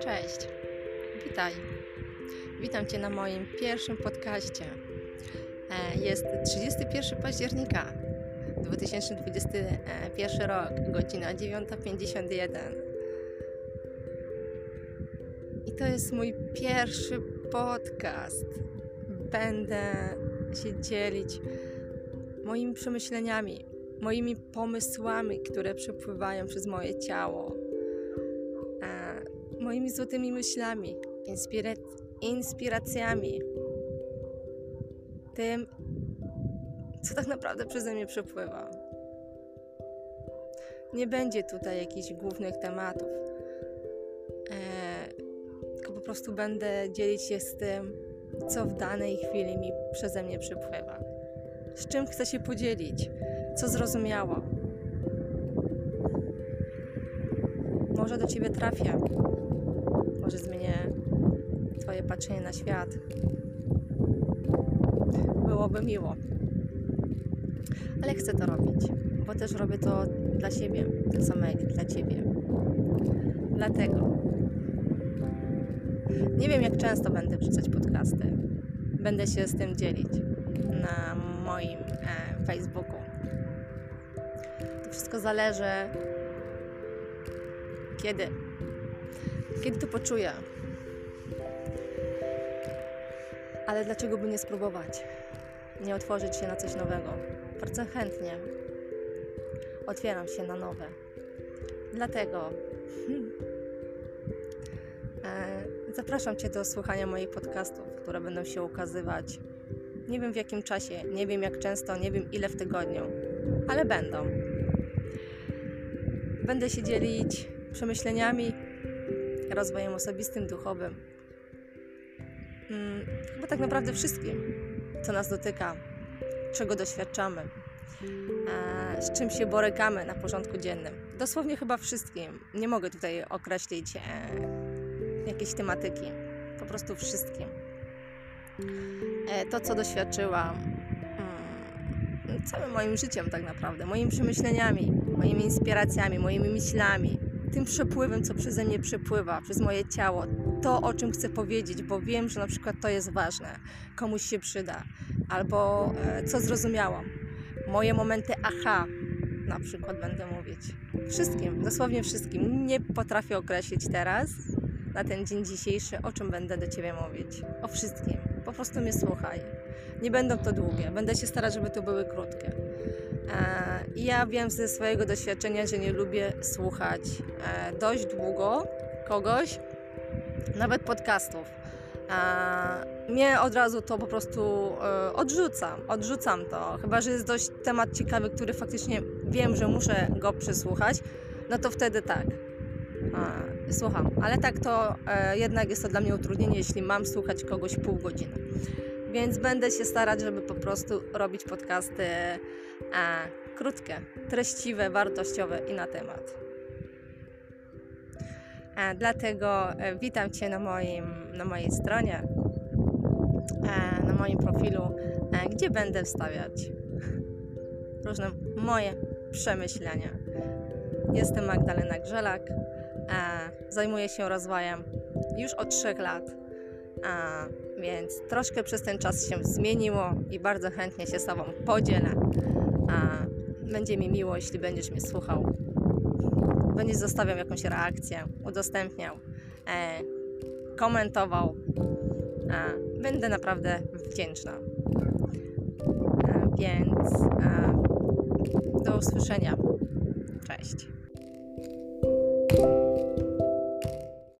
Cześć, witaj. Witam Cię na moim pierwszym podcaście. E, jest 31 października 2021 rok, godzina 9.51. I to jest mój pierwszy podcast. Będę się dzielić moimi przemyśleniami, moimi pomysłami, które przepływają przez moje ciało, moimi złotymi myślami, inspira- inspiracjami, tym, co tak naprawdę przeze mnie przepływa. Nie będzie tutaj jakichś głównych tematów, e, tylko po prostu będę dzielić się z tym, co w danej chwili mi przeze mnie przepływa. Z czym chcę się podzielić, co zrozumiałam. Może do Ciebie trafię, może zmienię Twoje patrzenie na świat. Byłoby miło. Ale chcę to robić, bo też robię to dla siebie, dla samej, dla Ciebie. Dlatego nie wiem, jak często będę wrzucać podcasty. Będę się z tym dzielić na moim e, Facebooku. Wszystko zależy, kiedy. Kiedy to poczuję. Ale dlaczego by nie spróbować? Nie otworzyć się na coś nowego. Bardzo chętnie otwieram się na nowe. Dlatego e, zapraszam Cię do słuchania moich podcastów, które będą się ukazywać. Nie wiem w jakim czasie, nie wiem jak często, nie wiem ile w tygodniu, ale będą. Będę się dzielić przemyśleniami, rozwojem osobistym, duchowym. Hmm, chyba tak naprawdę wszystkim, co nas dotyka, czego doświadczamy, e, z czym się borykamy na porządku dziennym. Dosłownie chyba wszystkim. Nie mogę tutaj określić e, jakiejś tematyki. Po prostu wszystkim. E, to, co doświadczyłam całym moim życiem tak naprawdę, moimi przemyśleniami, moimi inspiracjami, moimi myślami, tym przepływem, co przeze mnie przepływa, przez moje ciało, to, o czym chcę powiedzieć, bo wiem, że na przykład to jest ważne, komuś się przyda, albo e, co zrozumiałam. Moje momenty aha, na przykład będę mówić. Wszystkim, dosłownie wszystkim. Nie potrafię określić teraz, na ten dzień dzisiejszy, o czym będę do Ciebie mówić. O wszystkim. Po prostu mnie słuchaj. Nie będą to długie. Będę się starać, żeby to były krótkie. I ja wiem ze swojego doświadczenia, że nie lubię słuchać e, dość długo kogoś, nawet podcastów. Mnie od razu to po prostu e, odrzucam, odrzucam to. Chyba, że jest dość temat ciekawy, który faktycznie wiem, że muszę go przysłuchać, no to wtedy tak. Słucham, ale tak to e, jednak jest to dla mnie utrudnienie, jeśli mam słuchać kogoś pół godziny. Więc będę się starać, żeby po prostu robić podcasty a, krótkie, treściwe, wartościowe i na temat. A, dlatego e, witam Cię na, moim, na mojej stronie, a, na moim profilu, a, gdzie będę wstawiać różne moje przemyślenia. Jestem Magdalena Grzelak, zajmuję się rozwojem już od trzech lat a, więc troszkę przez ten czas się zmieniło i bardzo chętnie się z Tobą podzielę. A, będzie mi miło, jeśli będziesz mnie słuchał. Będziesz zostawiał jakąś reakcję, udostępniał, e, komentował. E, będę naprawdę wdzięczna. E, więc e, do usłyszenia. Cześć.